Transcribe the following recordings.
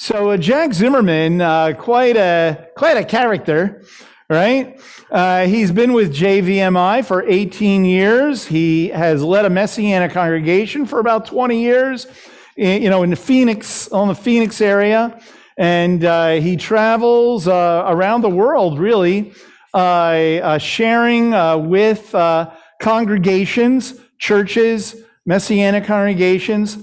So uh, Jack Zimmerman, uh, quite a quite a character, right? Uh, he's been with JVMI for 18 years. He has led a Messianic congregation for about 20 years, you know, in the Phoenix on the Phoenix area, and uh, he travels uh, around the world, really, uh, sharing with congregations, churches, Messianic congregations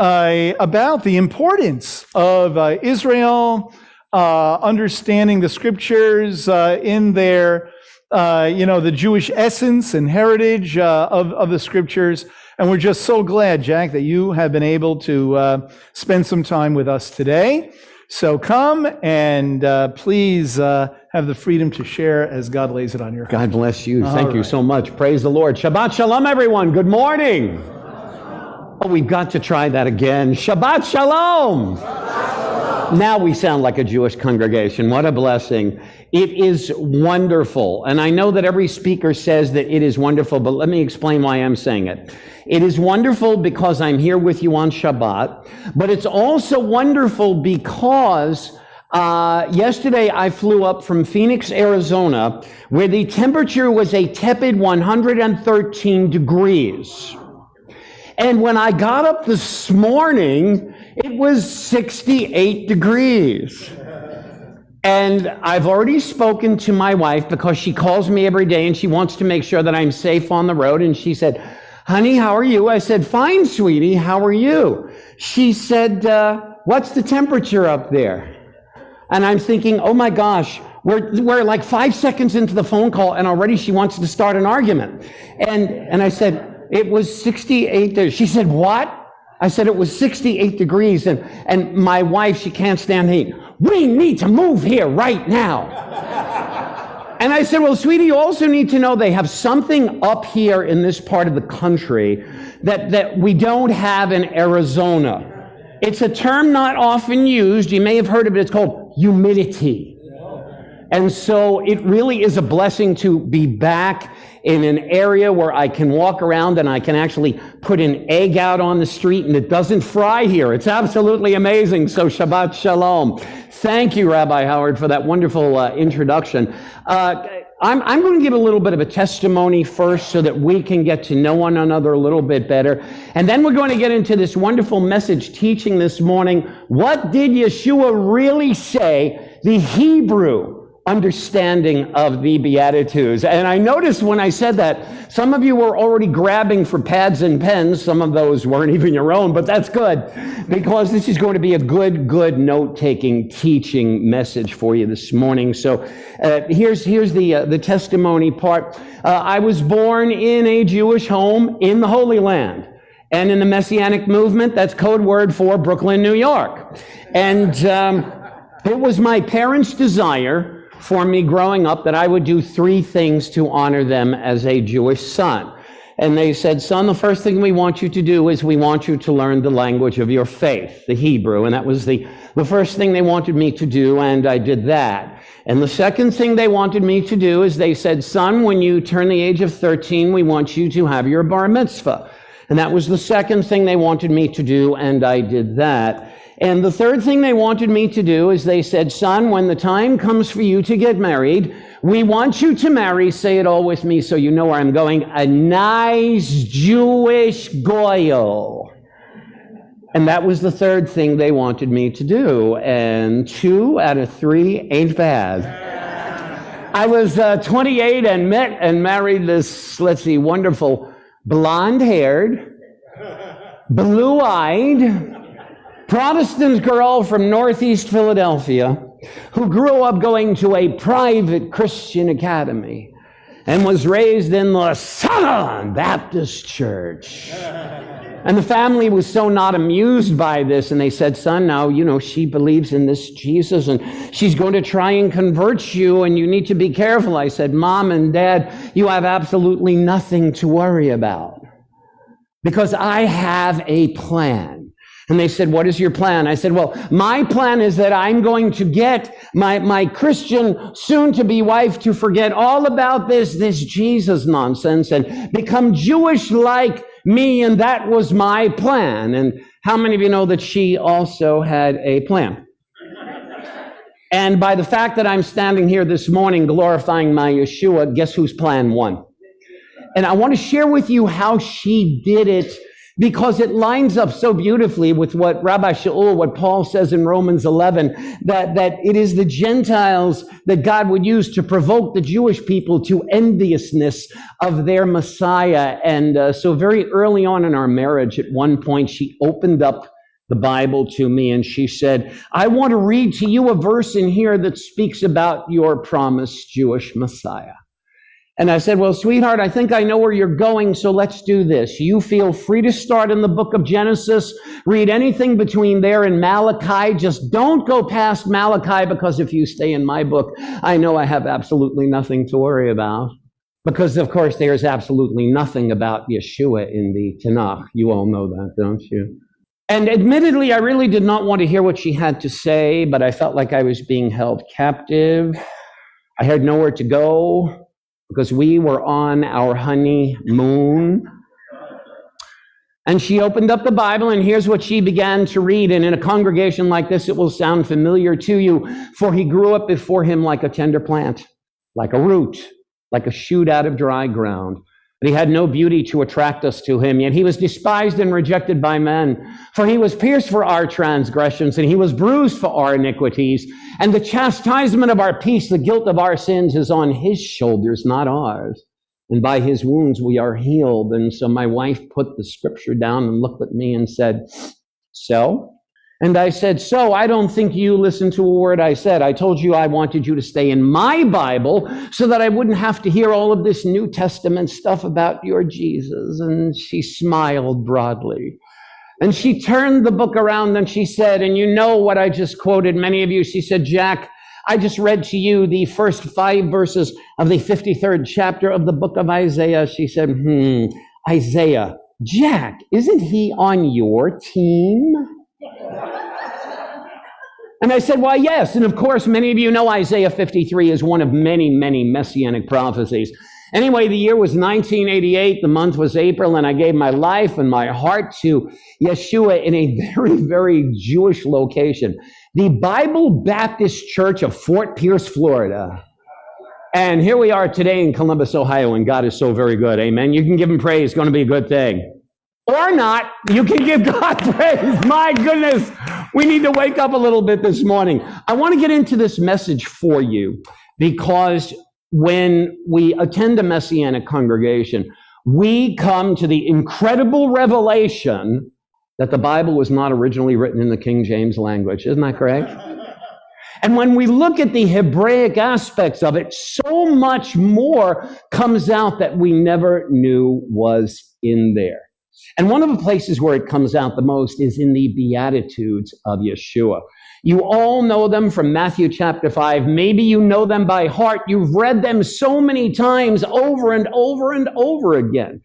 uh, about the importance of uh, Israel uh, understanding the scriptures uh, in their, uh, you know, the Jewish essence and heritage uh, of, of the scriptures. And we're just so glad, Jack, that you have been able to spend some time with us today. So come and please have the freedom to share as God lays it on your heart. God bless you. Thank All you so much. Praise the Lord. Shabbat Shalom, everyone. Good morning. Oh, we've got to try that again. Shabbat Shalom. Shabbat Now we sound like a Jewish congregation. What a blessing. It is wonderful. And I know that every speaker says that it is wonderful, but let me explain why I'm saying it. It is wonderful because I'm here with you on Shabbat, but it's also wonderful because uh, yesterday, I flew up from Phoenix, Arizona, where the temperature was a tepid 113 degrees. And when I got up this morning, it was 68 degrees. And I've already spoken to my wife because she calls me every day and she wants to make sure that I'm safe on the road. And she said, Honey, how are you? I said, Fine, sweetie. How are you? She said, uh, What's the temperature up there? And I'm thinking, Oh my gosh, we're, we're like five seconds into the phone call and already she wants to start an argument. And, and I said, it was 68 degrees. She said, What? I said, It was 68 degrees. And, and my wife, she can't stand heat. We need to move here right now. and I said, Well, sweetie, you also need to know they have something up here in this part of the country that, that we don't have in Arizona. It's a term not often used. You may have heard of it. It's called humidity. And so it really is a blessing to be back in an area where I can walk around and I can actually put an egg out on the street and it doesn't fry here. It's absolutely amazing. So Shabbat Shalom. Thank you, Rabbi Howard, for that wonderful uh, introduction. Uh, I'm, I'm going to give a little bit of a testimony first so that we can get to know one another a little bit better. And then we're going to get into this wonderful message teaching this morning. What did Yeshua really say? The Hebrew understanding of the Beatitudes. And I noticed when I said that, some of you were already grabbing for pads and pens. Some of those weren't even your own, but that's good because this is going to be a good, good note taking, teaching message for you this morning. So uh, here's, here's the, uh, the testimony part. Uh, I was born in a Jewish home in the Holy Land. And in the Messianic movement, that's code word for Brooklyn, New York. And um, it was my parents' desire for me growing up that I would do three things to honor them as a Jewish son. And they said, Son, the first thing we want you to do is we want you to learn the language of your faith, the Hebrew. And that was the, the first thing they wanted me to do, and I did that. And the second thing they wanted me to do is they said, Son, when you turn the age of 13, we want you to have your bar mitzvah. And that was the second thing they wanted me to do, and I did that. And the third thing they wanted me to do is they said, Son, when the time comes for you to get married, we want you to marry, say it all with me so you know where I'm going, a nice Jewish goyal. And that was the third thing they wanted me to do. And two out of three ain't bad. I was uh, 28 and met and married this, let's see, wonderful blonde haired, blue eyed, Protestant girl from Northeast Philadelphia who grew up going to a private Christian academy and was raised in the Southern Baptist Church. And the family was so not amused by this, and they said, Son, now, you know, she believes in this Jesus, and she's going to try and convert you, and you need to be careful. I said, Mom and Dad, you have absolutely nothing to worry about because I have a plan. And they said, What is your plan? I said, Well, my plan is that I'm going to get my, my Christian soon to be wife to forget all about this, this Jesus nonsense and become Jewish like me. And that was my plan. And how many of you know that she also had a plan? And by the fact that I'm standing here this morning glorifying my Yeshua, guess whose plan won? And I want to share with you how she did it because it lines up so beautifully with what Rabbi Shaul, what Paul says in Romans 11, that, that it is the Gentiles that God would use to provoke the Jewish people to enviousness of their Messiah. And uh, so very early on in our marriage, at one point, she opened up the Bible to me and she said, I want to read to you a verse in here that speaks about your promised Jewish Messiah. And I said, Well, sweetheart, I think I know where you're going, so let's do this. You feel free to start in the book of Genesis, read anything between there and Malachi. Just don't go past Malachi because if you stay in my book, I know I have absolutely nothing to worry about. Because, of course, there's absolutely nothing about Yeshua in the Tanakh. You all know that, don't you? And admittedly, I really did not want to hear what she had to say, but I felt like I was being held captive. I had nowhere to go because we were on our honeymoon. And she opened up the Bible, and here's what she began to read. And in a congregation like this, it will sound familiar to you. For he grew up before him like a tender plant, like a root, like a shoot out of dry ground. But he had no beauty to attract us to him, yet he was despised and rejected by men. For he was pierced for our transgressions, and he was bruised for our iniquities. And the chastisement of our peace, the guilt of our sins, is on his shoulders, not ours. And by his wounds we are healed. And so my wife put the scripture down and looked at me and said, So? And I said, So I don't think you listened to a word I said. I told you I wanted you to stay in my Bible so that I wouldn't have to hear all of this New Testament stuff about your Jesus. And she smiled broadly. And she turned the book around and she said, And you know what I just quoted, many of you. She said, Jack, I just read to you the first five verses of the 53rd chapter of the book of Isaiah. She said, Hmm, Isaiah. Jack, isn't he on your team? And I said, Why, yes. And of course, many of you know Isaiah 53 is one of many, many messianic prophecies. Anyway, the year was 1988. The month was April, and I gave my life and my heart to Yeshua in a very, very Jewish location the Bible Baptist Church of Fort Pierce, Florida. And here we are today in Columbus, Ohio, and God is so very good. Amen. You can give him praise, it's going to be a good thing or not, you can give God praise. My goodness, we need to wake up a little bit this morning. I want to get into this message for you because when we attend a messianic congregation, we come to the incredible revelation that the Bible was not originally written in the King James language. Isn't that correct? And when we look at the Hebraic aspects of it, so much more comes out that we never knew was in there. And one of the places where it comes out the most is in the Beatitudes of Yeshua. You all know them from Matthew chapter 5. Maybe you know them by heart. You've read them so many times over and over and over again.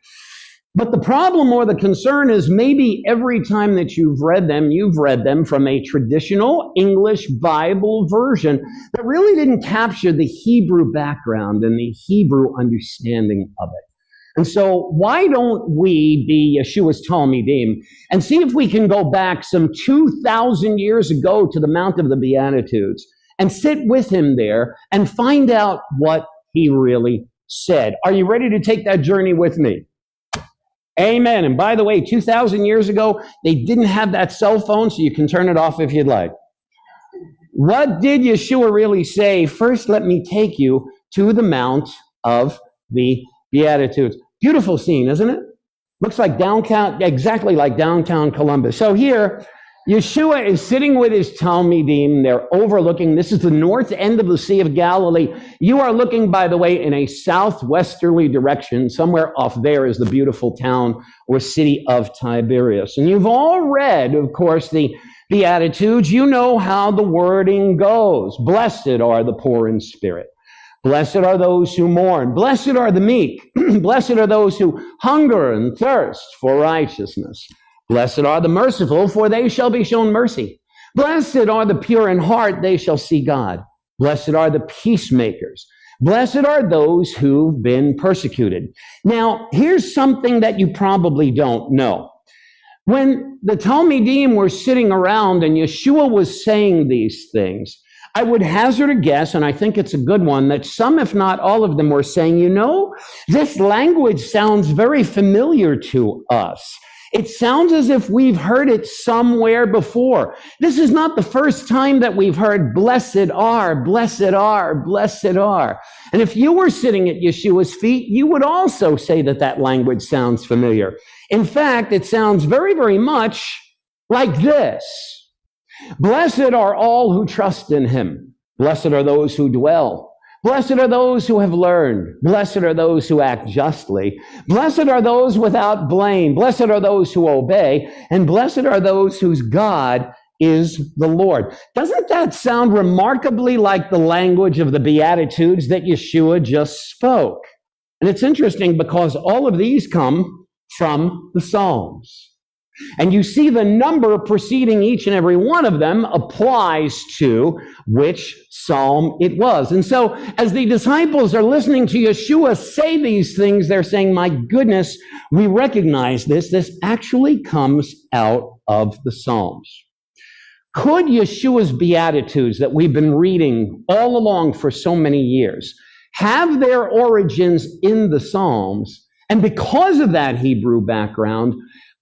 But the problem or the concern is maybe every time that you've read them, you've read them from a traditional English Bible version that really didn't capture the Hebrew background and the Hebrew understanding of it. And so, why don't we be Yeshua's Talmidim and see if we can go back some 2,000 years ago to the Mount of the Beatitudes and sit with him there and find out what he really said? Are you ready to take that journey with me? Amen. And by the way, 2,000 years ago, they didn't have that cell phone, so you can turn it off if you'd like. What did Yeshua really say? First, let me take you to the Mount of the Beatitudes. Beautiful scene, isn't it? Looks like downtown, exactly like downtown Columbus. So here, Yeshua is sitting with his Talmidim. They're overlooking, this is the north end of the Sea of Galilee. You are looking, by the way, in a southwesterly direction. Somewhere off there is the beautiful town or city of Tiberias. And you've all read, of course, the Beatitudes. You know how the wording goes. Blessed are the poor in spirit. Blessed are those who mourn. Blessed are the meek. Blessed are those who hunger and thirst for righteousness. Blessed are the merciful, for they shall be shown mercy. Blessed are the pure in heart, they shall see God. Blessed are the peacemakers. Blessed are those who've been persecuted. Now, here's something that you probably don't know. When the Talmidim were sitting around and Yeshua was saying these things, I would hazard a guess, and I think it's a good one, that some, if not all of them, were saying, you know, this language sounds very familiar to us. It sounds as if we've heard it somewhere before. This is not the first time that we've heard, blessed are, blessed are, blessed are. And if you were sitting at Yeshua's feet, you would also say that that language sounds familiar. In fact, it sounds very, very much like this. Blessed are all who trust in him. Blessed are those who dwell. Blessed are those who have learned. Blessed are those who act justly. Blessed are those without blame. Blessed are those who obey. And blessed are those whose God is the Lord. Doesn't that sound remarkably like the language of the Beatitudes that Yeshua just spoke? And it's interesting because all of these come from the Psalms. And you see the number preceding each and every one of them applies to which psalm it was. And so as the disciples are listening to Yeshua say these things, they're saying, my goodness, we recognize this. This actually comes out of the Psalms. Could Yeshua's Beatitudes that we've been reading all along for so many years have their origins in the Psalms? And because of that Hebrew background,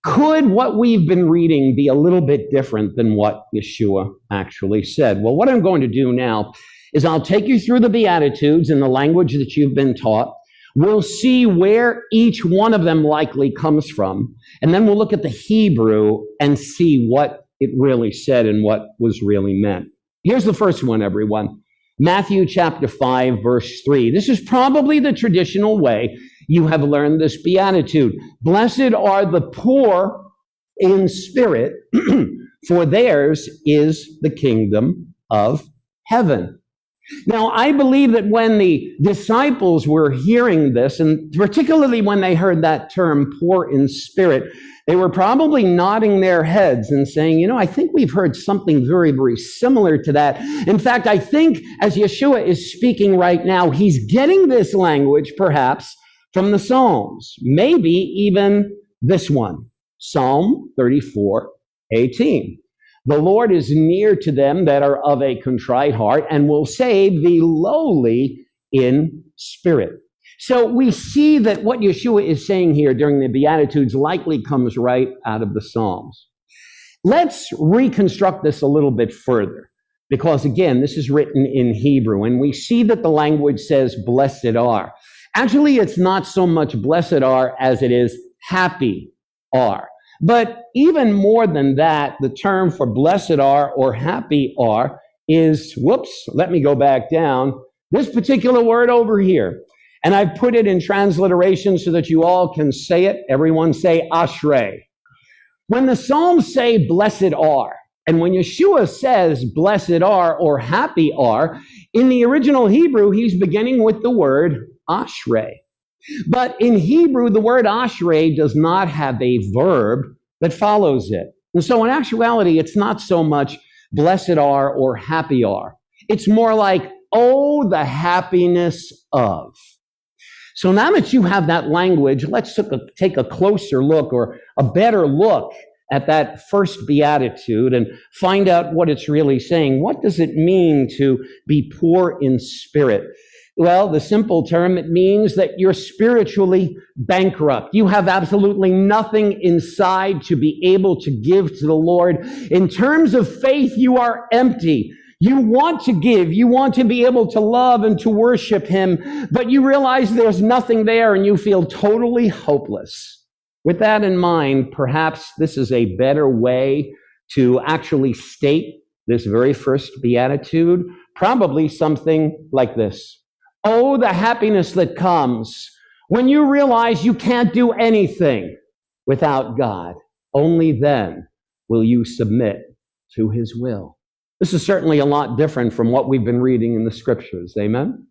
could what we've been reading be a little bit different than what Yeshua actually said? Well, what I'm going to do now is I'll take you through the Beatitudes in the language that you've been taught. We'll see where each one of them likely comes from. And then we'll look at the Hebrew and see what it really said and what was really meant. Here's the first one, everyone. Matthew chapter 5, verse 3. This is probably the traditional way you have learned this beatitude. Blessed are the poor in spirit, for theirs is the kingdom of heaven. Now, I believe that when the disciples were hearing this, and particularly when they heard that term, poor in spirit, they were probably nodding their heads and saying, you know, I think we've heard something very, very similar to that. In fact, I think as Yeshua is speaking right now, he's getting this language perhaps from the Psalms, maybe even this one, Psalm 34, 18. The Lord is near to them that are of a contrite heart and will save the lowly in spirit. So we see that what Yeshua is saying here during the Beatitudes likely comes right out of the Psalms. Let's reconstruct this a little bit further because again, this is written in Hebrew and we see that the language says blessed are. Actually, it's not so much blessed are as it is happy are. But even more than that, the term for blessed are or happy are is, whoops, let me go back down. This particular word over here. And I've put it in transliteration so that you all can say it. Everyone say ashrei. When the Psalms say blessed are, and when Yeshua says blessed are or happy are, in the original Hebrew, he's beginning with the word ashrei. But in Hebrew, the word ashrei does not have a verb that follows it. And so in actuality, it's not so much blessed are or happy are. It's more like, oh, the happiness of. So now that you have that language, let's take a closer look or a better look at that first beatitude and find out what it's really saying. What does it mean to be poor in spirit? Well, the simple term, it means that you're spiritually bankrupt. You have absolutely nothing inside to be able to give to the Lord. In terms of faith, you are empty. You want to give. You want to be able to love and to worship Him, but you realize there's nothing there and you feel totally hopeless. With that in mind, perhaps this is a better way to actually state this very first beatitude. Probably something like this. Oh, the happiness that comes when you realize you can't do anything without God. Only then will you submit to his will. This is certainly a lot different from what we've been reading in the scriptures. Amen?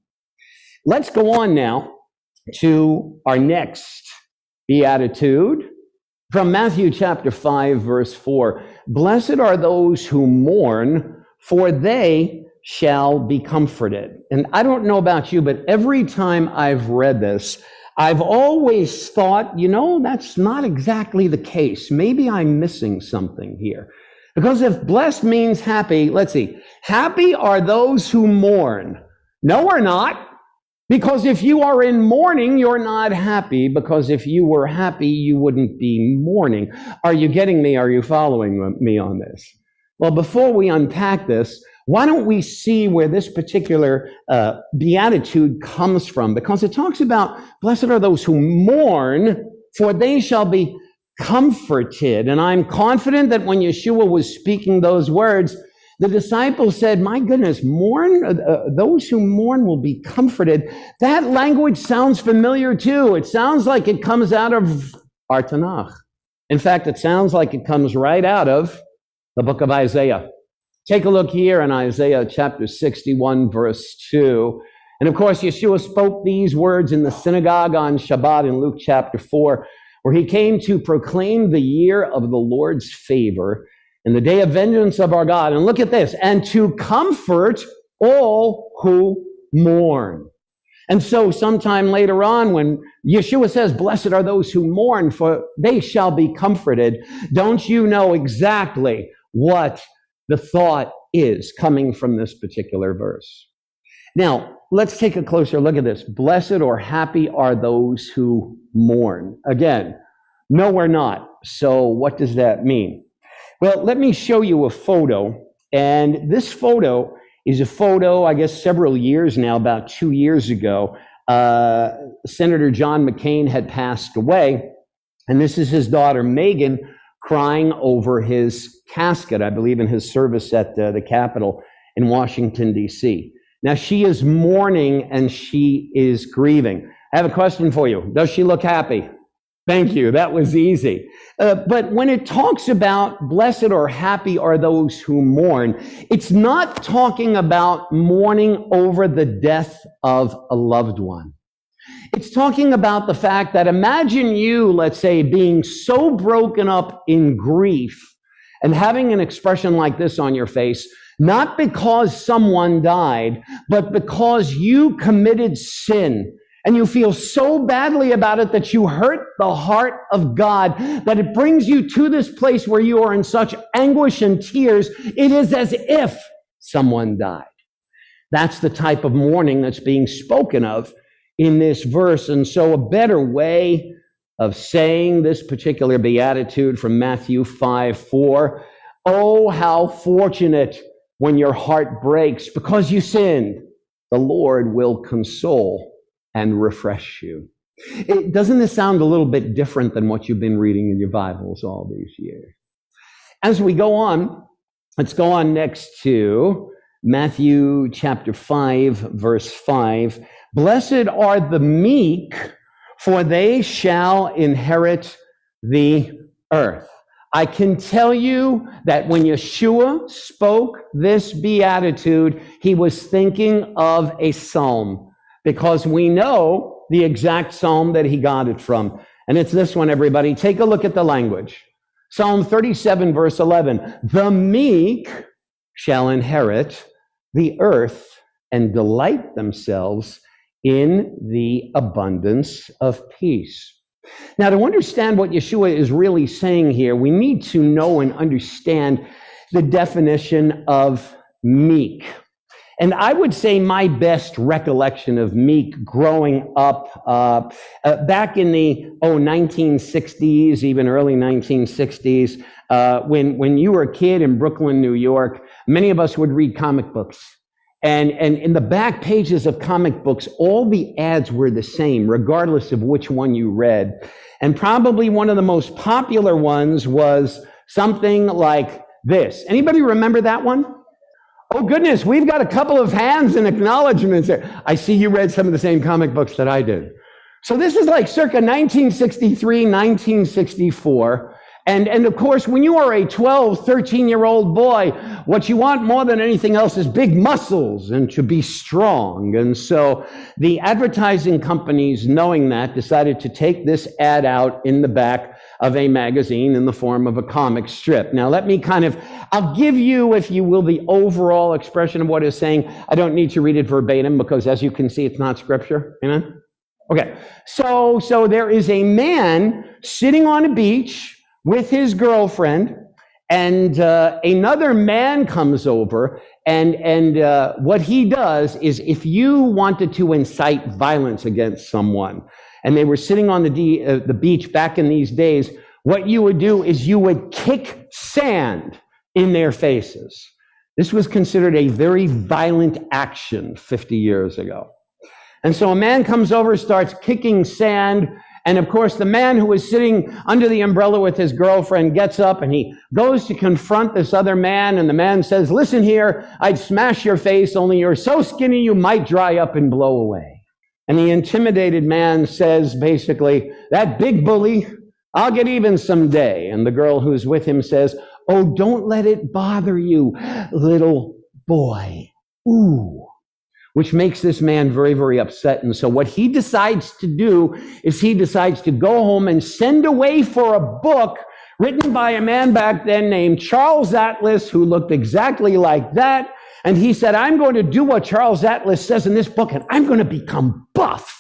Let's go on now to our next beatitude from Matthew chapter 5, verse 4. Blessed are those who mourn, for they shall be comforted. And I don't know about you, but every time I've read this, I've always thought, you know, that's not exactly the case. Maybe I'm missing something here. Because if blessed means happy, let's see. Happy are those who mourn. No, we're not. Because if you are in mourning, you're not happy. Because if you were happy, you wouldn't be mourning. Are you getting me? Are you following me on this? Well, before we unpack this, why don't we see where this particular uh, beatitude comes from? Because it talks about, blessed are those who mourn, for they shall be comforted. And I'm confident that when Yeshua was speaking those words, the disciples said, My goodness, mourn, uh, uh, those who mourn will be comforted. That language sounds familiar too. It sounds like it comes out of our Tanakh. In fact, it sounds like it comes right out of the book of Isaiah. Take a look here in Isaiah chapter 61, verse 2. And of course, Yeshua spoke these words in the synagogue on Shabbat in Luke chapter 4, where he came to proclaim the year of the Lord's favor and the day of vengeance of our God. And look at this, and to comfort all who mourn. And so, sometime later on, when Yeshua says, Blessed are those who mourn, for they shall be comforted, don't you know exactly what the thought is coming from this particular verse? Now, let's take a closer look at this. Blessed or happy are those who mourn. Again, no, we're not. So, what does that mean? Well, let me show you a photo. And this photo is a photo, I guess, several years now, about two years ago. Uh, Senator John McCain had passed away. And this is his daughter, Meghan, crying over his casket, I believe, in his service at uh, the Capitol in Washington, D.C. Now, she is mourning and she is grieving. I have a question for you. Does she look happy? Thank you. That was easy. Uh, but when it talks about blessed or happy are those who mourn, it's not talking about mourning over the death of a loved one. It's talking about the fact that imagine you, let's say, being so broken up in grief and having an expression like this on your face, not because someone died, but because you committed sin and you feel so badly about it that you hurt the heart of God, that it brings you to this place where you are in such anguish and tears, it is as if someone died. That's the type of mourning that's being spoken of in this verse. And so, a better way of saying this particular beatitude from Matthew 5 4 Oh, how fortunate when your heart breaks because you sinned, the Lord will console and refresh you. It, doesn't this sound a little bit different than what you've been reading in your Bibles all these years? As we go on, let's go on next to Matthew chapter 5, verse 5. Blessed are the meek, for they shall inherit the earth. I can tell you that when Yeshua spoke this beatitude, he was thinking of a psalm because we know the exact psalm that he got it from. And it's this one, everybody. Take a look at the language. Psalm 37, verse 11. The meek shall inherit the earth and delight themselves in the abundance of peace. Now, to understand what Yeshua is really saying here, we need to know and understand the definition of meek. And I would say my best recollection of Meek growing up uh, uh, back in the oh 1960s, even early 1960s, uh, when when you were a kid in Brooklyn, New York, many of us would read comic books. And, and in the back pages of comic books, all the ads were the same, regardless of which one you read. And probably one of the most popular ones was something like this. Anybody remember that one? Oh, goodness, we've got a couple of hands and acknowledgments there. I see you read some of the same comic books that I did. So this is like circa 1963, 1964. And, and of course, when you are a 12, 13 year old boy, what you want more than anything else is big muscles and to be strong. And so the advertising companies, knowing that, decided to take this ad out in the back of a magazine in the form of a comic strip. Now, let me kind of, I'll give you, if you will, the overall expression of what it's saying. I don't need to read it verbatim because as you can see, it's not scripture. Amen? Okay. So, so there is a man sitting on a beach with his girlfriend, and uh, another man comes over, and and uh, what he does is, if you wanted to incite violence against someone, and they were sitting on the de- uh, the beach back in these days, what you would do is you would kick sand in their faces. This was considered a very violent action 50 years ago. And so a man comes over, starts kicking sand. And of course, the man who was sitting under the umbrella with his girlfriend gets up and he goes to confront this other man. And the man says, Listen here, I'd smash your face, only you're so skinny you might dry up and blow away. And the intimidated man says basically, That big bully, I'll get even someday. And the girl who's with him says, Oh, don't let it bother you, little boy. Ooh. Which makes this man very, very upset. And so what he decides to do is he decides to go home and send away for a book written by a man back then named Charles Atlas, who looked exactly like that. And he said, I'm going to do what Charles Atlas says in this book, and I'm going to become buff.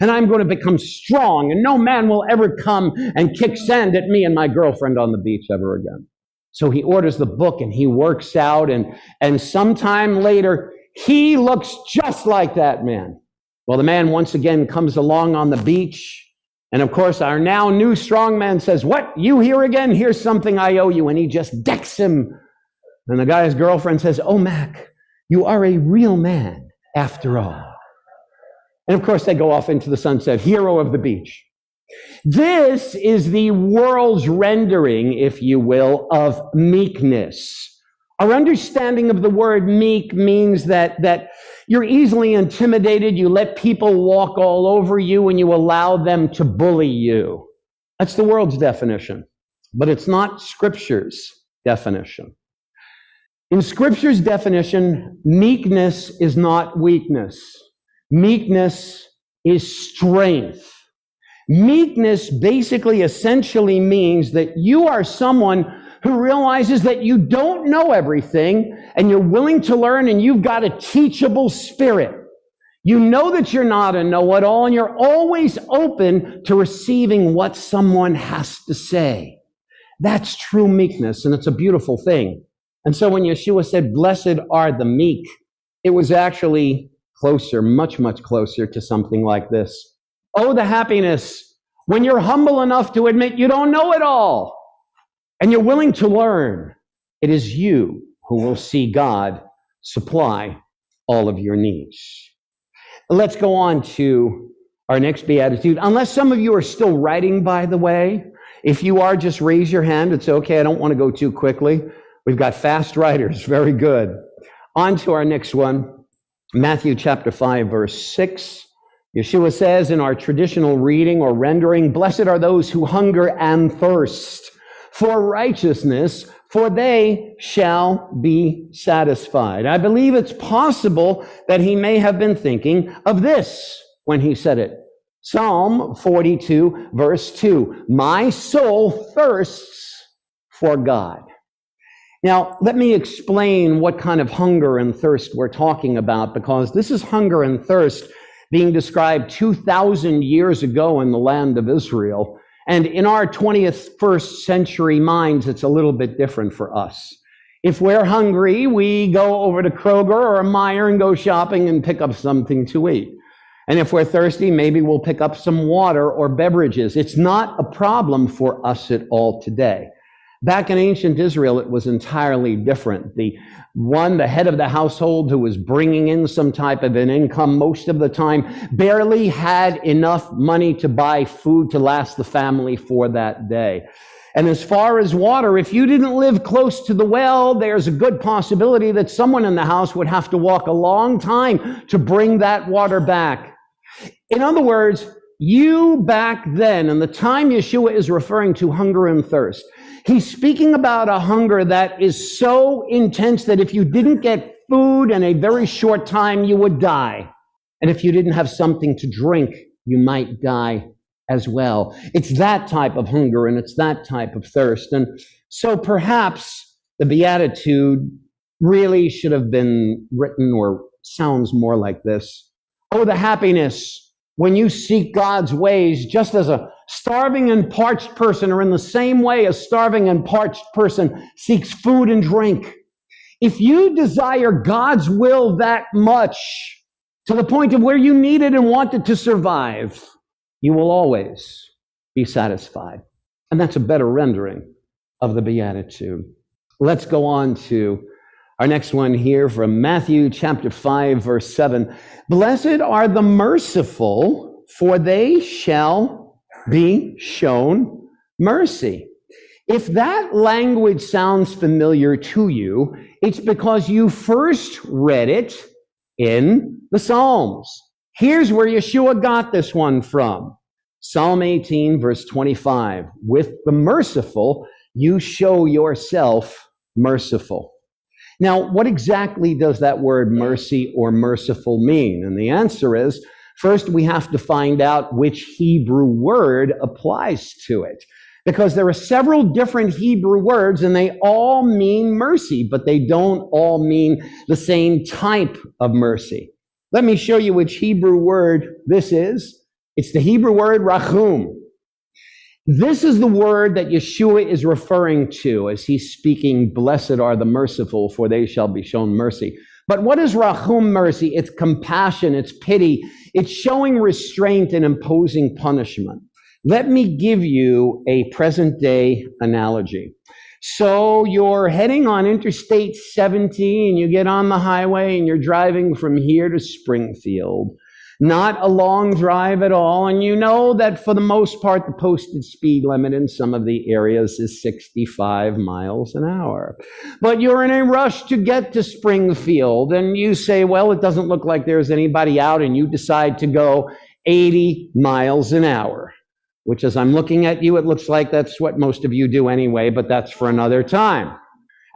And I'm going to become strong, and no man will ever come and kick sand at me and my girlfriend on the beach ever again. So he orders the book and he works out, and, and sometime later, he looks just like that man. Well, the man once again comes along on the beach. And of course, our now new strong man says, What? You here again? Here's something I owe you. And he just decks him. And the guy's girlfriend says, Oh, Mac, you are a real man after all. And of course, they go off into the sunset, hero of the beach. This is the world's rendering, if you will, of meekness. Our understanding of the word meek means that, that you're easily intimidated, you let people walk all over you, and you allow them to bully you. That's the world's definition, but it's not Scripture's definition. In Scripture's definition, meekness is not weakness. Meekness is strength. Meekness basically essentially means that you are someone who realizes that you don't know everything and you're willing to learn and you've got a teachable spirit. You know that you're not a know it all and you're always open to receiving what someone has to say. That's true meekness and it's a beautiful thing. And so when Yeshua said, blessed are the meek, it was actually closer, much, much closer to something like this. Oh, the happiness when you're humble enough to admit you don't know it all and you're willing to learn. It is you who will see God supply all of your needs. Let's go on to our next beatitude. Unless some of you are still writing, by the way, if you are, just raise your hand. It's okay. I don't want to go too quickly. We've got fast writers. Very good. On to our next one Matthew chapter 5, verse 6. Yeshua says in our traditional reading or rendering, Blessed are those who hunger and thirst for righteousness, for they shall be satisfied. I believe it's possible that he may have been thinking of this when he said it. Psalm 42, verse 2 My soul thirsts for God. Now, let me explain what kind of hunger and thirst we're talking about because this is hunger and thirst being described 2,000 years ago in the land of Israel. And in our 20th, first century minds, it's a little bit different for us. If we're hungry, we go over to Kroger or Meijer and go shopping and pick up something to eat. And if we're thirsty, maybe we'll pick up some water or beverages. It's not a problem for us at all today. Back in ancient Israel, it was entirely different. The one, the head of the household who was bringing in some type of an income most of the time, barely had enough money to buy food to last the family for that day. And as far as water, if you didn't live close to the well, there's a good possibility that someone in the house would have to walk a long time to bring that water back. In other words, you back then, and the time Yeshua is referring to hunger and thirst, He's speaking about a hunger that is so intense that if you didn't get food in a very short time, you would die. And if you didn't have something to drink, you might die as well. It's that type of hunger and it's that type of thirst. And so perhaps the Beatitude really should have been written or sounds more like this. Oh, the happiness when you seek God's ways, just as a starving and parched person are in the same way a starving and parched person seeks food and drink. If you desire God's will that much to the point of where you need it and want it to survive, you will always be satisfied. And that's a better rendering of the Beatitude. Let's go on to our next one here from Matthew chapter 5, verse 7. Blessed are the merciful, for they shall be shown mercy. If that language sounds familiar to you, it's because you first read it in the Psalms. Here's where Yeshua got this one from. Psalm 18, verse 25. With the merciful, you show yourself merciful. Now, what exactly does that word mercy or merciful mean? And the answer is first, we have to find out which Hebrew word applies to it. Because there are several different Hebrew words and they all mean mercy, but they don't all mean the same type of mercy. Let me show you which Hebrew word this is. It's the Hebrew word rachum. This is the word that Yeshua is referring to as he's speaking, Blessed are the merciful, for they shall be shown mercy. But what is rachum mercy? It's compassion, it's pity, it's showing restraint and imposing punishment. Let me give you a present day analogy. So you're heading on Interstate 70 and you get on the highway and you're driving from here to Springfield not a long drive at all. And you know that for the most part, the posted speed limit in some of the areas is 65 miles an hour. But you're in a rush to get to Springfield and you say, well, it doesn't look like there's anybody out and you decide to go 80 miles an hour. Which, as I'm looking at you, it looks like that's what most of you do anyway, but that's for another time.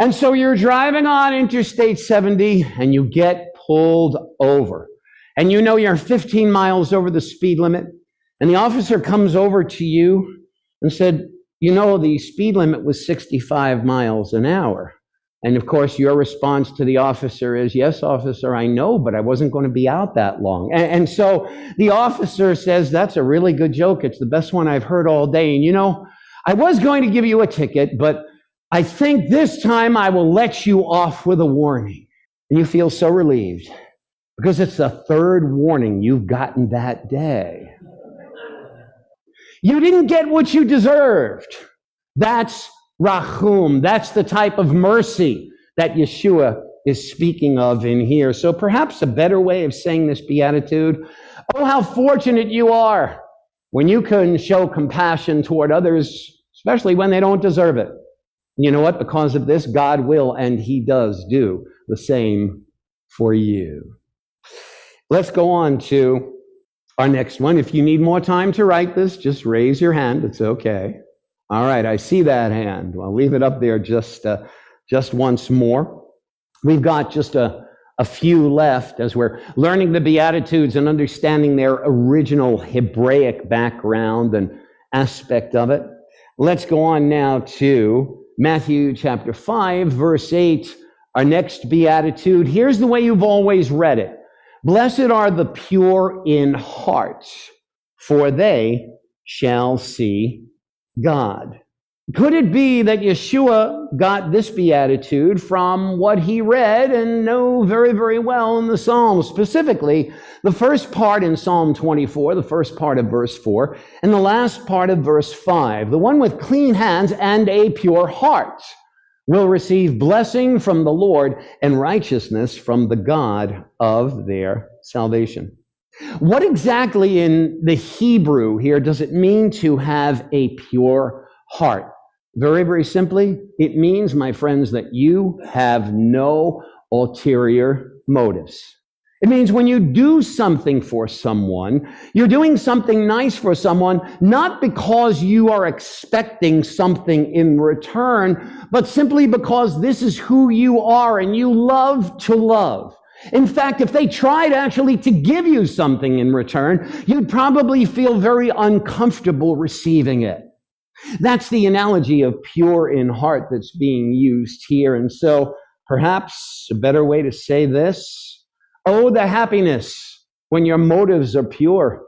And so you're driving on Interstate 70 and you get pulled over and you know you're 15 miles over the speed limit, and the officer comes over to you and said, You know, the speed limit was 65 miles an hour. And of course, your response to the officer is, Yes, officer, I know, but I wasn't going to be out that long. And, and, so the officer says, That's a really good joke. It's the best one I've heard all day. And you know, I was going to give you a ticket, but I think this time I will let you off with a warning. And you feel so relieved because it's the third warning you've gotten that day. You didn't get what you deserved. That's rachum. That's the type of mercy that Yeshua is speaking of in here. So perhaps a better way of saying this beatitude oh, how fortunate you are when you can show compassion toward others, especially when they don't deserve it. You know what? Because of this, God will and He does do the same for you. Let's go on to our next one. If you need more time to write this, just raise your hand. It's okay. All right, I see that hand. I'll leave it up there just, uh, just once more. We've got just a, a few left as we're learning the Beatitudes and understanding their original Hebraic background and aspect of it. Let's go on now to Matthew chapter 5, verse 8, our next Beatitude. Here's the way you've always read it. Blessed are the pure in heart, for they shall see God. Could it be that Yeshua got this beatitude from what he read and know very, very well in the Psalms, specifically the first part in Psalm 24, the first part of verse 4, and the last part of verse 5, the one with clean hands and a pure heart? Will receive blessing from the Lord and righteousness from the God of their salvation. What exactly in the Hebrew here does it mean to have a pure heart? Very, very simply, it means, my friends, that you have no ulterior motives. It means when you do something for someone, you're doing something nice for someone, not because you are expecting something in return, but simply because this is who you are and you love to love. In fact, if they tried actually to give you something in return, you'd probably feel very uncomfortable receiving it. That's the analogy of pure in heart that's being used here. And so perhaps a better way to say this Oh, the happiness when your motives are pure.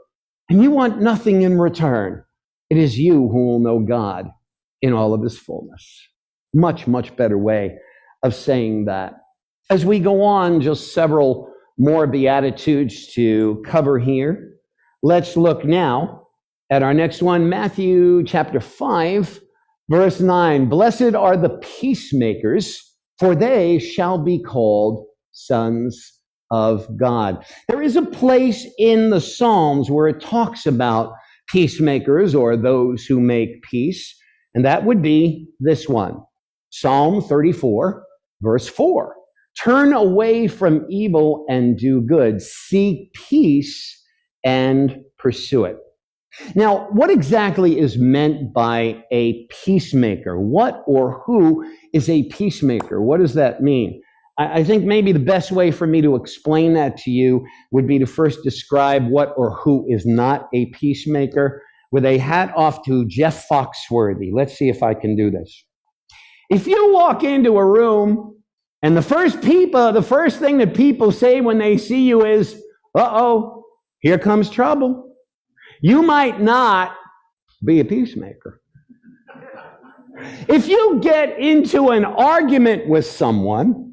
and you want nothing in return, it is you who will know God in all of his fullness. Much, much better way of saying that. As we go on, just several more Beatitudes to cover here. Let's look now at our next one, Matthew chapter 5, verse 9. Blessed are the peacemakers, for they shall be called sons of God. There is a place in the Psalms where it talks about peacemakers or those who make peace, and that would be this one Psalm 34, verse 4. Turn away from evil and do good. Seek peace and pursue it. Now, what exactly is meant by a peacemaker? What or who is a peacemaker? What does that mean? I think maybe the best way for me to explain that to you would be to first describe what or who is not a peacemaker with a hat off to Jeff Foxworthy. Let's see if I can do this. If you walk into a room and the first people, the first thing that people say when they see you is, uh oh, here comes trouble. You might not be a peacemaker. If you get into an argument with someone,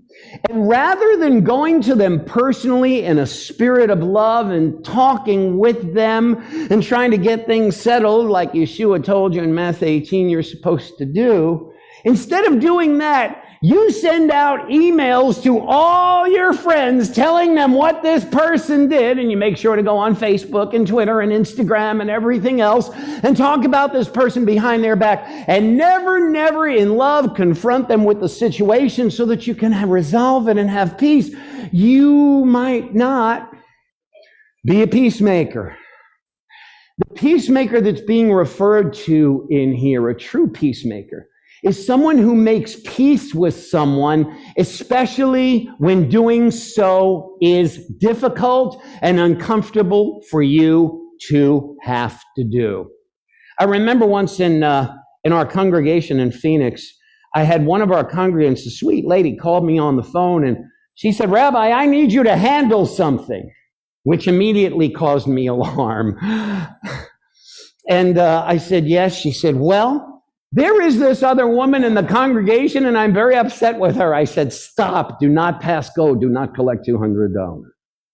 and rather than going to them personally in a spirit of love and talking with them and trying to get things settled like Yeshua told you in Matthew 18 you're supposed to do, instead of doing that, you send out emails to all your friends telling them what this person did, and you make sure to go on Facebook and Twitter and Instagram and everything else and talk about this person behind their back and never, never in love confront them with the situation so that you can resolve it and have peace. You might not be a peacemaker. The peacemaker that's being referred to in here, a true peacemaker, is someone who makes peace with someone, especially when doing so is difficult and uncomfortable for you to have to do. I remember once in, uh, in our congregation in Phoenix, I had one of our congregants, a sweet lady, called me on the phone and she said, Rabbi, I need you to handle something, which immediately caused me alarm. and uh, I said, Yes. She said, Well, there is this other woman in the congregation, and I'm very upset with her. I said, Stop, do not pass go, do not collect $200.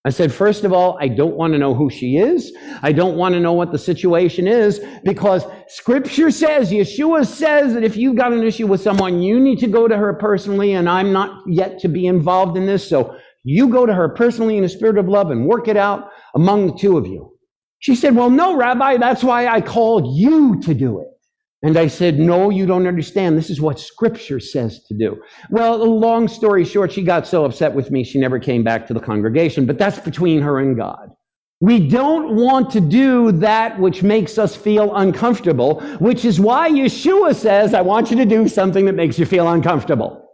I said, First of all, I don't want to know who she is. I don't want to know what the situation is because scripture says, Yeshua says that if you've got an issue with someone, you need to go to her personally, and I'm not yet to be involved in this. So you go to her personally in a spirit of love and work it out among the two of you. She said, Well, no, Rabbi, that's why I called you to do it. And I said, No, you don't understand. This is what scripture says to do. Well, long story short, she got so upset with me, she never came back to the congregation, but that's between her and God. We don't want to do that which makes us feel uncomfortable, which is why Yeshua says, I want you to do something that makes you feel uncomfortable.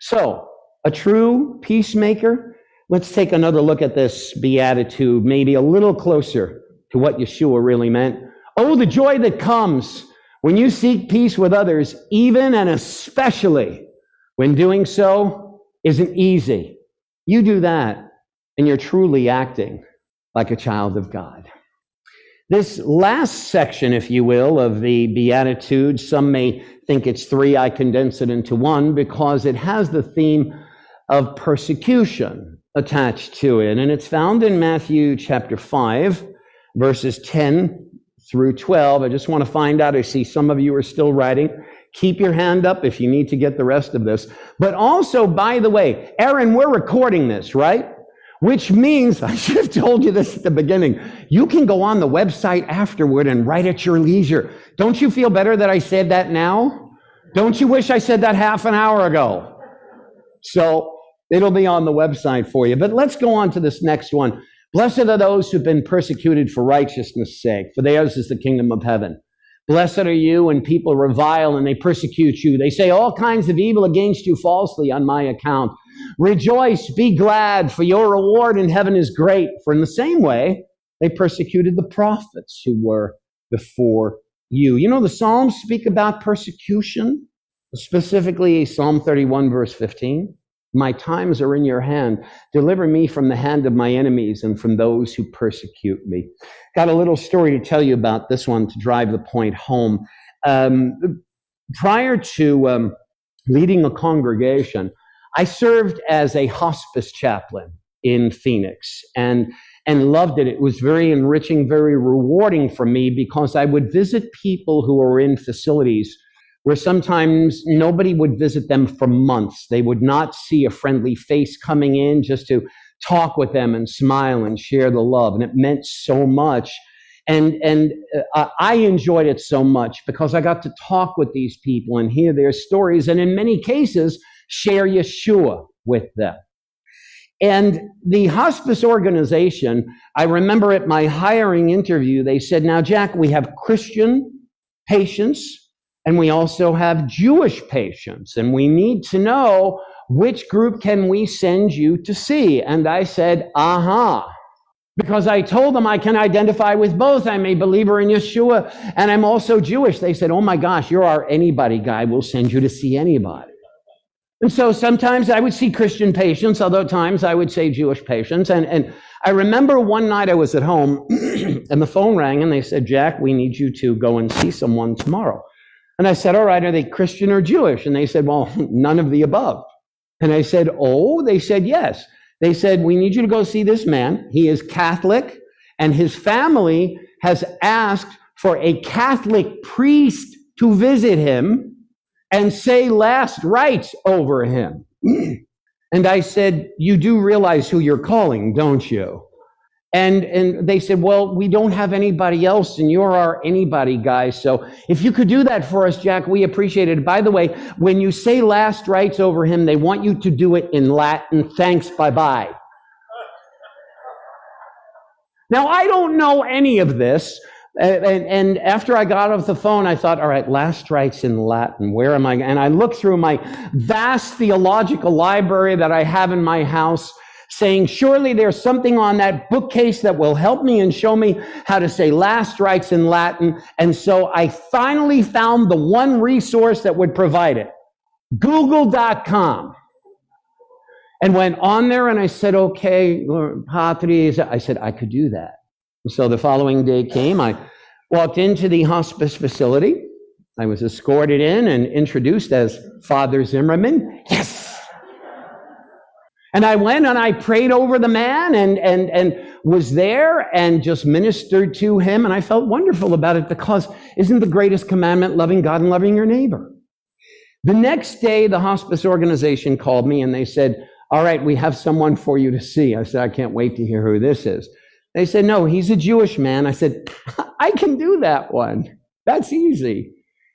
So, a true peacemaker, let's take another look at this beatitude, maybe a little closer to what Yeshua really meant. Oh, the joy that comes when you seek peace with others, even and especially when doing so isn't easy, you do that and you're truly acting like a child of God. This last section, if you will, of the Beatitudes, some may think it's three. I condense it into one because it has the theme of persecution attached to it. And it's found in Matthew chapter 5, verses 10 through 12. I just want to find out. I see some of you are still writing. Keep your hand up if you need to get the rest of this. But also, by the way, Aaron, we're recording this, right? Which means, I should have told you this at the beginning, you can go on the website afterward and write at your leisure. Don't you feel better that I said that now? Don't you wish I said that half an hour ago? So it'll be on the website for you. But let's go on to this next one. Blessed are those who've been persecuted for righteousness' sake, for theirs is the kingdom of heaven. Blessed are you when people revile and they persecute you. They say all kinds of evil against you falsely on my account. Rejoice, be glad, for your reward in heaven is great. For in the same way, they persecuted the prophets who were before you. You know, the Psalms speak about persecution, specifically Psalm 31, verse 15. My times are in your hand. Deliver me from the hand of my enemies and from those who persecute me. Got a little story to tell you about this one to drive the point home. Um, prior to um, leading a congregation, I served as a hospice chaplain in Phoenix and, and loved it. It was very enriching, very rewarding for me because I would visit people who were in facilities where sometimes nobody would visit them for months. They would not see a friendly face coming in just to talk with them and smile and share the love. And it meant so much. And, and uh, I enjoyed it so much because I got to talk with these people and hear their stories. And in many cases, share Yeshua with them. And the hospice organization, I remember at my hiring interview, they said, Now, Jack, we have Christian patients and we also have Jewish patients, and we need to know which group can we send you to see? And I said, aha. Uh-huh. Because I told them I can identify with both. I'm a believer in Yeshua and I'm also Jewish. They said, Oh my gosh, you're our anybody guy. We'll send you to see anybody. And so sometimes I would see Christian patients, other times I would say Jewish patients. And, and I remember one night I was at home and the phone rang and they said, Jack, we need you to go and see someone tomorrow. And I said, All right, are they Christian or Jewish? And they said, Well, none of the above. And I said, Oh, they said, Yes. They said, We need you to go see this man. He is Catholic, and his family has asked for a Catholic priest to visit him and say last rites over him. and I said, You do realize who you're calling, don't you? And, and they said, well, we don't have anybody else and you're our anybody guy. So if you could do that for us, Jack, we appreciate it. By the way, when you say last rites over him, they want you to do it in Latin. Thanks. Bye bye. Now, I don't know any of this. And, and, after I got off the phone, I thought, all right, last rites in Latin. Where am I? And I looked through my vast theological library that I have in my house saying, Surely there's something on that bookcase that will help me and show me how to say last rites in Latin. And so I finally found the one resource that would provide it google.com. And went on there and I said, Okay, Patris, I said, I could do that. And so the following day came. I walked into the hospice facility. I was escorted in and introduced as Father Zimmerman. Yes, and I went and I prayed over the man and, and, and was there and just ministered to him. And I felt wonderful about it because isn't the greatest commandment loving God and loving your neighbor? The next day, the hospice organization called me and they said, All right, we have someone for you to see. I said, I can't wait to hear who this is. They said, No, he's a Jewish man. I said, I can do that one. That's easy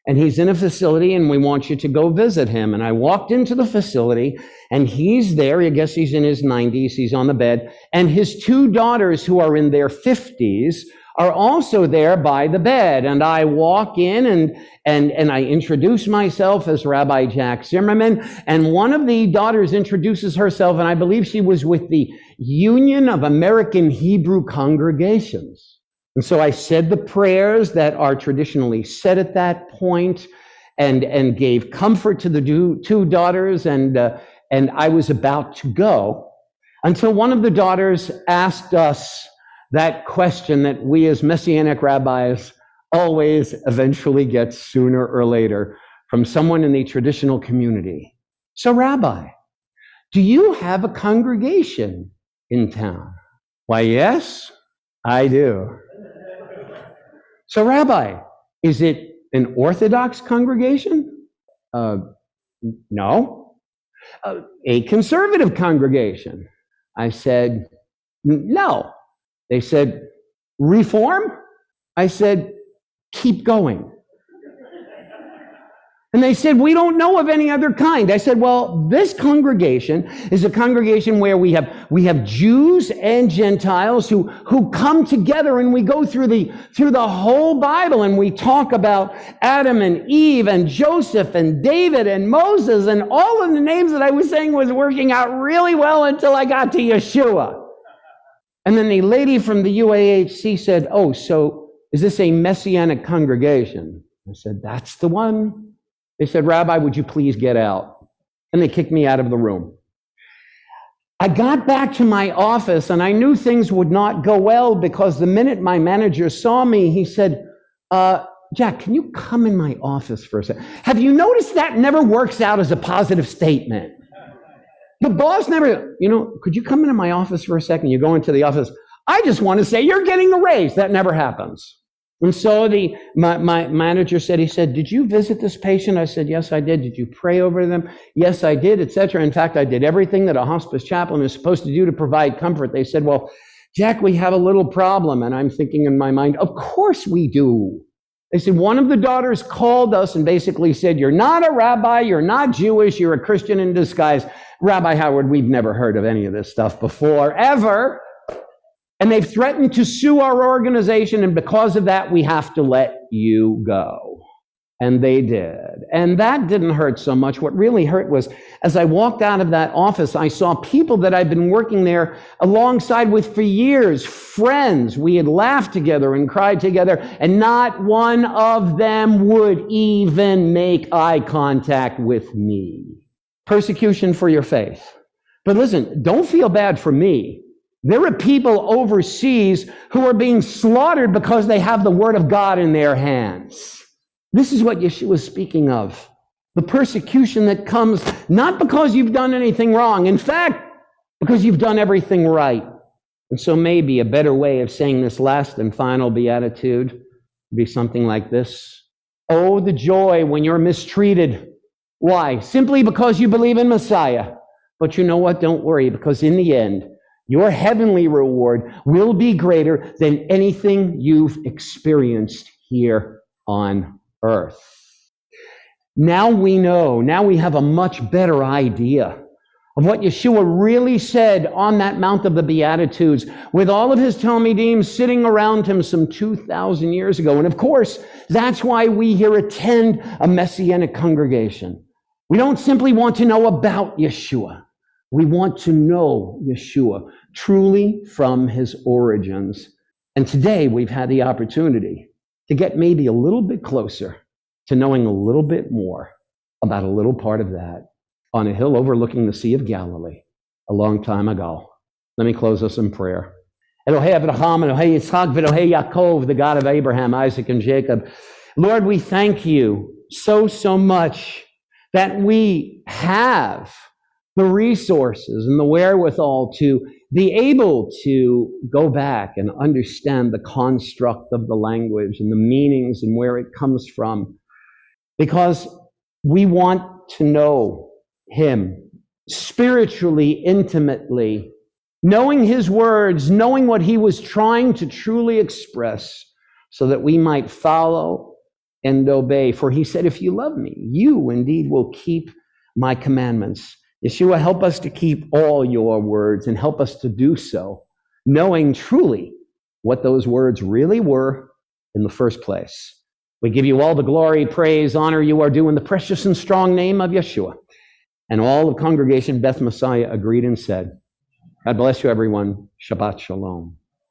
and he's in a facility and we want you to go visit him. And I walked into the facility and he's there. I guess he's in his 90s. He's on the bed. And his two daughters, who are in their 50s, are also there by the bed. And I walk in and, and, and I introduce myself as Rabbi Jack Zimmerman. And one of the daughters introduces herself, and I believe she was with the Union of American Hebrew Congregations. And so I said the prayers that are traditionally said at that point and, and gave comfort to the two daughters. And, uh, and I was about to go until one of the daughters asked us that question that we as Messianic rabbis always eventually get sooner or later from someone in the traditional community. So, Rabbi, do you have a congregation in town? Why, yes, I do. So, Rabbi, is it an Orthodox congregation? Uh, no. Uh, a conservative congregation? I said, no. They said, reform? I said, keep going. And they said, We don't know of any other kind. I said, Well, this congregation is a congregation where we have, we have Jews and Gentiles who, who come together and we go through the, through the whole Bible and we talk about Adam and Eve and Joseph and David and Moses and all of the names that I was saying was working out really well until I got to Yeshua. And then the lady from the UAHC said, Oh, so is this a messianic congregation? I said, That's the one. They said, Rabbi, would you please get out? And they kicked me out of the room. I got back to my office and I knew things would not go well because the minute my manager saw me, he said, uh, Jack, can you come in my office for a second? Have you noticed that never works out as a positive statement? The boss never, you know, could you come into my office for a second? You go into the office. I just want to say you're getting a raise. That never happens. And so the my, my manager said, he said, Did you visit this patient? I said, Yes, I did. Did you pray over them? Yes, I did, etc. In fact, I did everything that a hospice chaplain is supposed to do to provide comfort. They said, Well, Jack, we have a little problem. And I'm thinking in my mind, of course we do. They said, one of the daughters called us and basically said, You're not a rabbi, you're not Jewish, you're a Christian in disguise. Rabbi Howard, we've never heard of any of this stuff before, ever. And they've threatened to sue our organization, and because of that, we have to let you go. And they did. And that didn't hurt so much. What really hurt was as I walked out of that office, I saw people that I'd been working there alongside with for years, friends. We had laughed together and cried together, and not one of them would even make eye contact with me. Persecution for your faith. But listen, don't feel bad for me. There are people overseas who are being slaughtered because they have the word of God in their hands. This is what Yeshua is speaking of. The persecution that comes not because you've done anything wrong, in fact, because you've done everything right. And so maybe a better way of saying this last and final beatitude would be something like this. Oh, the joy when you're mistreated. Why? Simply because you believe in Messiah. But you know what? Don't worry, because in the end, your heavenly reward will be greater than anything you've experienced here on earth. Now we know, now we have a much better idea of what Yeshua really said on that Mount of the Beatitudes with all of his Talmidim sitting around him some 2,000 years ago. And of course, that's why we here attend a Messianic congregation. We don't simply want to know about Yeshua. We want to know Yeshua truly from his origins. And today we've had the opportunity to get maybe a little bit closer to knowing a little bit more about a little part of that on a hill overlooking the Sea of Galilee a long time ago. Let me close us in prayer. Elohei Abraham, Elohei Yitzchak, Elohei Yaakov, the God of Abraham, Isaac, and Jacob. Lord, we thank you so, so much that we have the resources and the wherewithal to be able to go back and understand the construct of the language and the meanings and where it comes from because we want to know him spiritually, intimately, knowing his words, knowing what he was trying to truly express so that we might follow and obey. For he said, If you love me, you indeed will keep my commandments. Yeshua, help us to keep all your words and help us to do so, knowing truly what those words really were in the first place. We give you all the glory, praise, honor you are due in the precious and strong name of Yeshua. And all the congregation, Beth Messiah, agreed and said, God bless you, everyone. Shabbat Shalom.